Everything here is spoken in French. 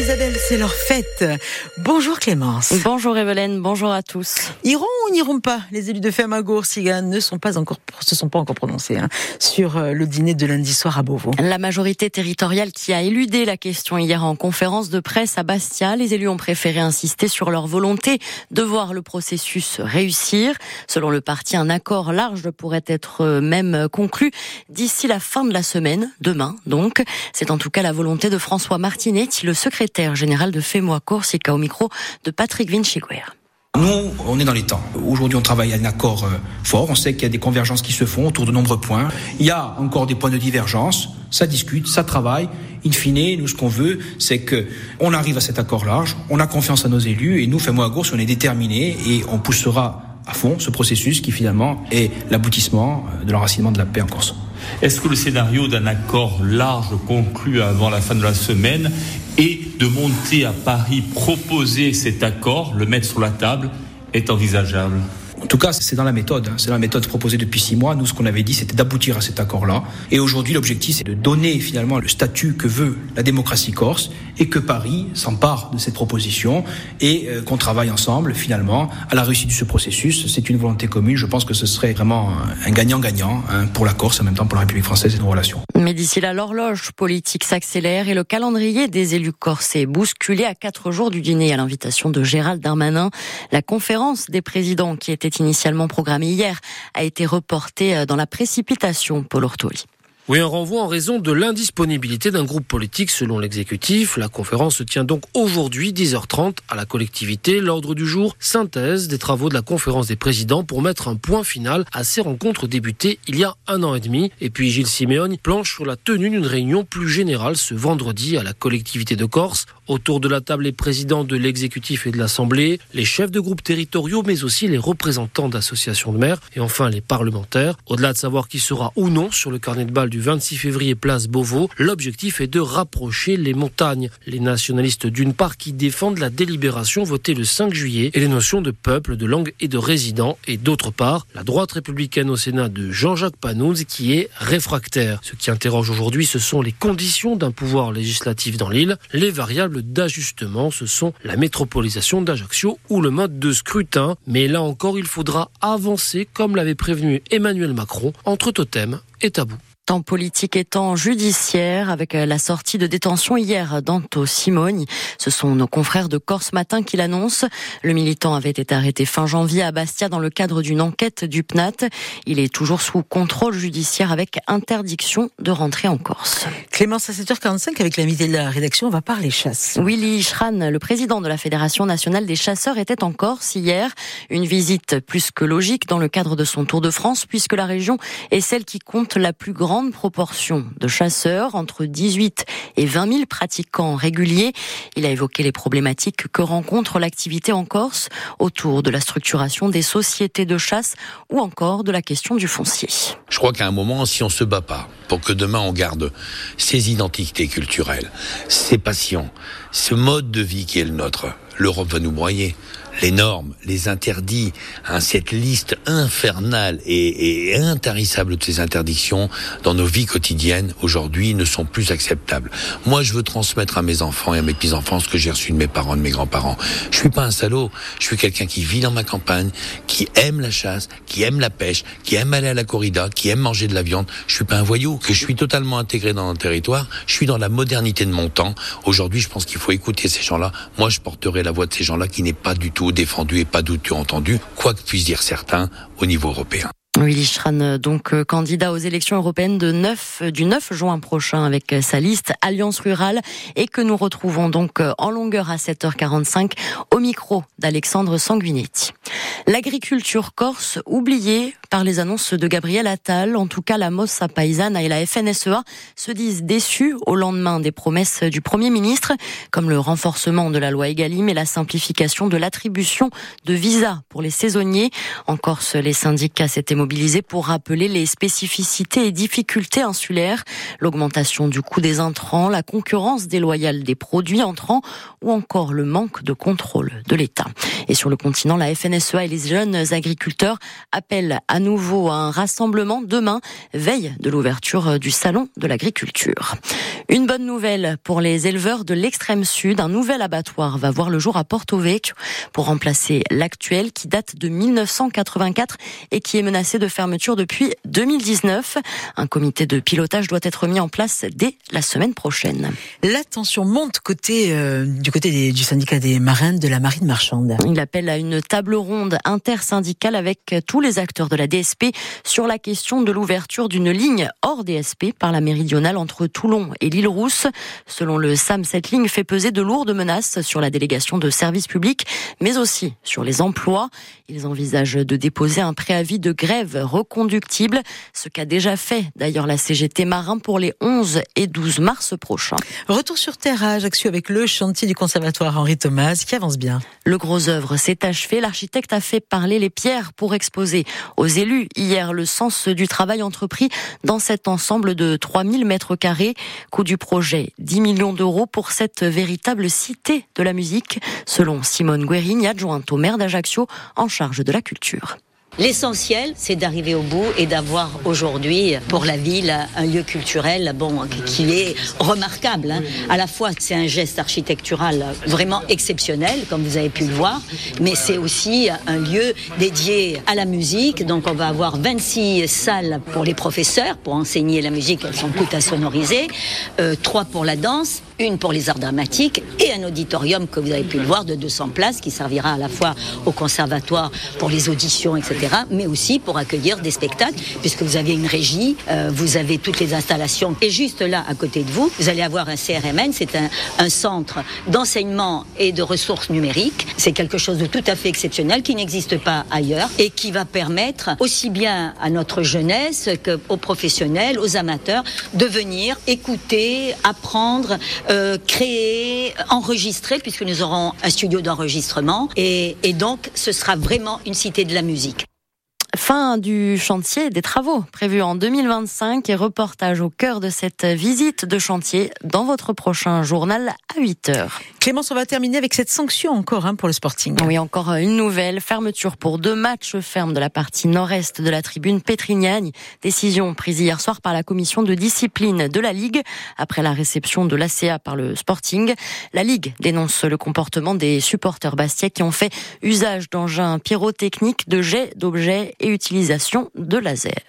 Isabelle, c'est leur fête. Bonjour Clémence. Bonjour Evelyne, bonjour à tous. Iront ou n'iront pas? Les élus de Fermagour, Sigan ne sont pas encore, se sont pas encore prononcés hein, sur euh, le dîner de lundi soir à Beauvau. La majorité territoriale qui a éludé la question hier en conférence de presse à Bastia, les élus ont préféré insister sur leur volonté de voir le processus réussir. Selon le parti, un accord large pourrait être euh, même conclu d'ici la fin de la semaine, demain donc. C'est en tout cas la volonté de François Martinetti, le secrétaire général de Fémois Corsica au micro de Patrick Vinciguer. Nous, on est dans les temps. Aujourd'hui, on travaille à un accord euh, fort. On sait qu'il y a des convergences qui se font autour de nombreux points. Il y a encore des points de divergence. Ça discute, ça travaille. In fine, nous, ce qu'on veut, c'est que on arrive à cet accord large. On a confiance à nos élus et nous, Fémois à gauche, on est déterminés et on poussera à fond ce processus qui finalement est l'aboutissement euh, de l'enracinement de la paix en Corse. Est-ce que le scénario d'un accord large conclu avant la fin de la semaine et de monter à Paris, proposer cet accord, le mettre sur la table, est envisageable en tout cas, c'est dans la méthode. Hein. C'est la méthode proposée depuis six mois. Nous, ce qu'on avait dit, c'était d'aboutir à cet accord-là. Et aujourd'hui, l'objectif, c'est de donner finalement le statut que veut la démocratie corse et que Paris s'empare de cette proposition et euh, qu'on travaille ensemble finalement à la réussite de ce processus. C'est une volonté commune. Je pense que ce serait vraiment un gagnant-gagnant hein, pour la Corse, en même temps pour la République française et nos relations. Mais d'ici là, l'horloge politique s'accélère et le calendrier des élus corses est bousculé à quatre jours du dîner à l'invitation de Gérald Darmanin. La conférence des présidents qui était initialement programmée hier a été reportée euh, dans la précipitation, Paul Ortoli. Oui, un renvoi en raison de l'indisponibilité d'un groupe politique selon l'exécutif. La conférence se tient donc aujourd'hui, 10h30, à la collectivité. L'ordre du jour, synthèse des travaux de la conférence des présidents pour mettre un point final à ces rencontres débutées il y a un an et demi. Et puis Gilles Siméon planche sur la tenue d'une réunion plus générale ce vendredi à la collectivité de Corse. Autour de la table, les présidents de l'exécutif et de l'Assemblée, les chefs de groupes territoriaux, mais aussi les représentants d'associations de maires et enfin les parlementaires. Au-delà de savoir qui sera ou non sur le carnet de balles du 26 février place Beauvau, l'objectif est de rapprocher les montagnes. Les nationalistes d'une part qui défendent la délibération votée le 5 juillet et les notions de peuple, de langue et de résident et d'autre part la droite républicaine au Sénat de Jean-Jacques Panouz qui est réfractaire. Ce qui interroge aujourd'hui ce sont les conditions d'un pouvoir législatif dans l'île. Les variables d'ajustement ce sont la métropolisation d'Ajaccio ou le mode de scrutin. Mais là encore il faudra avancer comme l'avait prévenu Emmanuel Macron entre totem et tabou temps politique et temps judiciaire avec euh, la sortie de détention hier d'Anto Simoni. Ce sont nos confrères de Corse Matin qui l'annoncent. Le militant avait été arrêté fin janvier à Bastia dans le cadre d'une enquête du PNAT. Il est toujours sous contrôle judiciaire avec interdiction de rentrer en Corse. Clémence, à 7h45, avec l'invité de la rédaction, on va parler chasse. Willy Schran, le président de la Fédération nationale des chasseurs, était en Corse hier. Une visite plus que logique dans le cadre de son Tour de France, puisque la région est celle qui compte la plus grande proportion de chasseurs, entre 18 et 20 000 pratiquants réguliers. Il a évoqué les problématiques que rencontre l'activité en Corse autour de la structuration des sociétés de chasse ou encore de la question du foncier. Je crois qu'à un moment, si on se bat pas pour que demain on garde ses identités culturelles, ses passions, ce mode de vie qui est le nôtre, l'Europe va nous broyer les normes, les interdits, hein, cette liste infernale et, et, intarissable de ces interdictions dans nos vies quotidiennes aujourd'hui ne sont plus acceptables. Moi, je veux transmettre à mes enfants et à mes petits-enfants ce que j'ai reçu de mes parents, de mes grands-parents. Je suis pas un salaud. Je suis quelqu'un qui vit dans ma campagne, qui aime la chasse, qui aime la pêche, qui aime aller à la corrida, qui aime manger de la viande. Je suis pas un voyou, que je suis totalement intégré dans un territoire. Je suis dans la modernité de mon temps. Aujourd'hui, je pense qu'il faut écouter ces gens-là. Moi, je porterai la voix de ces gens-là qui n'est pas du tout défendu et pas du tout entendu, quoi que puissent dire certains au niveau européen. Willy Schran, donc euh, candidat aux élections européennes de 9, du 9 juin prochain avec euh, sa liste Alliance Rurale et que nous retrouvons donc euh, en longueur à 7h45 au micro d'Alexandre Sanguinetti. L'agriculture corse oubliée par les annonces de Gabriel Attal, en tout cas la Mossa Paisana et la FNSEA se disent déçus au lendemain des promesses du Premier ministre, comme le renforcement de la loi Egalim et la simplification de l'attribution de visas pour les saisonniers. En Corse, les syndicats s'étaient mobilisés pour rappeler les spécificités et difficultés insulaires, l'augmentation du coût des intrants, la concurrence déloyale des produits entrants ou encore le manque de contrôle de l'État. Et sur le continent, la FNSEA et les jeunes agriculteurs appellent à à nouveau un rassemblement demain, veille de l'ouverture du salon de l'agriculture. Une bonne nouvelle pour les éleveurs de l'extrême sud. Un nouvel abattoir va voir le jour à Porto Vecchio pour remplacer l'actuel qui date de 1984 et qui est menacé de fermeture depuis 2019. Un comité de pilotage doit être mis en place dès la semaine prochaine. La tension monte côté, euh, du côté du syndicat des marins de la marine marchande. Il appelle à une table ronde intersyndicale avec tous les acteurs de la DSP sur la question de l'ouverture d'une ligne hors DSP par la méridionale entre Toulon et l'île Rousse. Selon le SAM, cette ligne fait peser de lourdes menaces sur la délégation de services publics, mais aussi sur les emplois. Ils envisagent de déposer un préavis de grève reconductible, ce qu'a déjà fait d'ailleurs la CGT Marin pour les 11 et 12 mars prochains. Retour sur terre à Ajaccio avec le chantier du conservatoire Henri Thomas qui avance bien. Le gros œuvre s'est achevé. L'architecte a fait parler les pierres pour exposer aux hier le sens du travail entrepris dans cet ensemble de 3000 mètres carrés. Coût du projet 10 millions d'euros pour cette véritable cité de la musique, selon Simone Guérini, adjointe au maire d'Ajaccio en charge de la culture. L'essentiel, c'est d'arriver au bout et d'avoir aujourd'hui pour la ville un lieu culturel bon, qui est remarquable. Hein. À la fois, c'est un geste architectural vraiment exceptionnel, comme vous avez pu le voir, mais c'est aussi un lieu dédié à la musique. Donc, on va avoir 26 salles pour les professeurs pour enseigner la musique. Elles sont toutes à sonoriser. Euh, trois pour la danse, une pour les arts dramatiques et un auditorium que vous avez pu le voir de 200 places qui servira à la fois au conservatoire pour les auditions, etc mais aussi pour accueillir des spectacles, puisque vous avez une régie, euh, vous avez toutes les installations. Et juste là, à côté de vous, vous allez avoir un CRMN, c'est un, un centre d'enseignement et de ressources numériques. C'est quelque chose de tout à fait exceptionnel qui n'existe pas ailleurs et qui va permettre aussi bien à notre jeunesse qu'aux professionnels, aux amateurs, de venir écouter, apprendre, euh, créer, enregistrer, puisque nous aurons un studio d'enregistrement. Et, et donc, ce sera vraiment une cité de la musique. Fin du chantier des travaux prévus en 2025 et reportage au cœur de cette visite de chantier dans votre prochain journal à 8 heures. Clémence, on va terminer avec cette sanction encore hein, pour le Sporting. Oui, encore une nouvelle fermeture pour deux matchs fermes de la partie nord-est de la tribune Pétrignane. Décision prise hier soir par la commission de discipline de la Ligue après la réception de l'ACA par le Sporting. La Ligue dénonce le comportement des supporters bastiais qui ont fait usage d'engins pyrotechniques, de jets d'objets et utilisation de laser.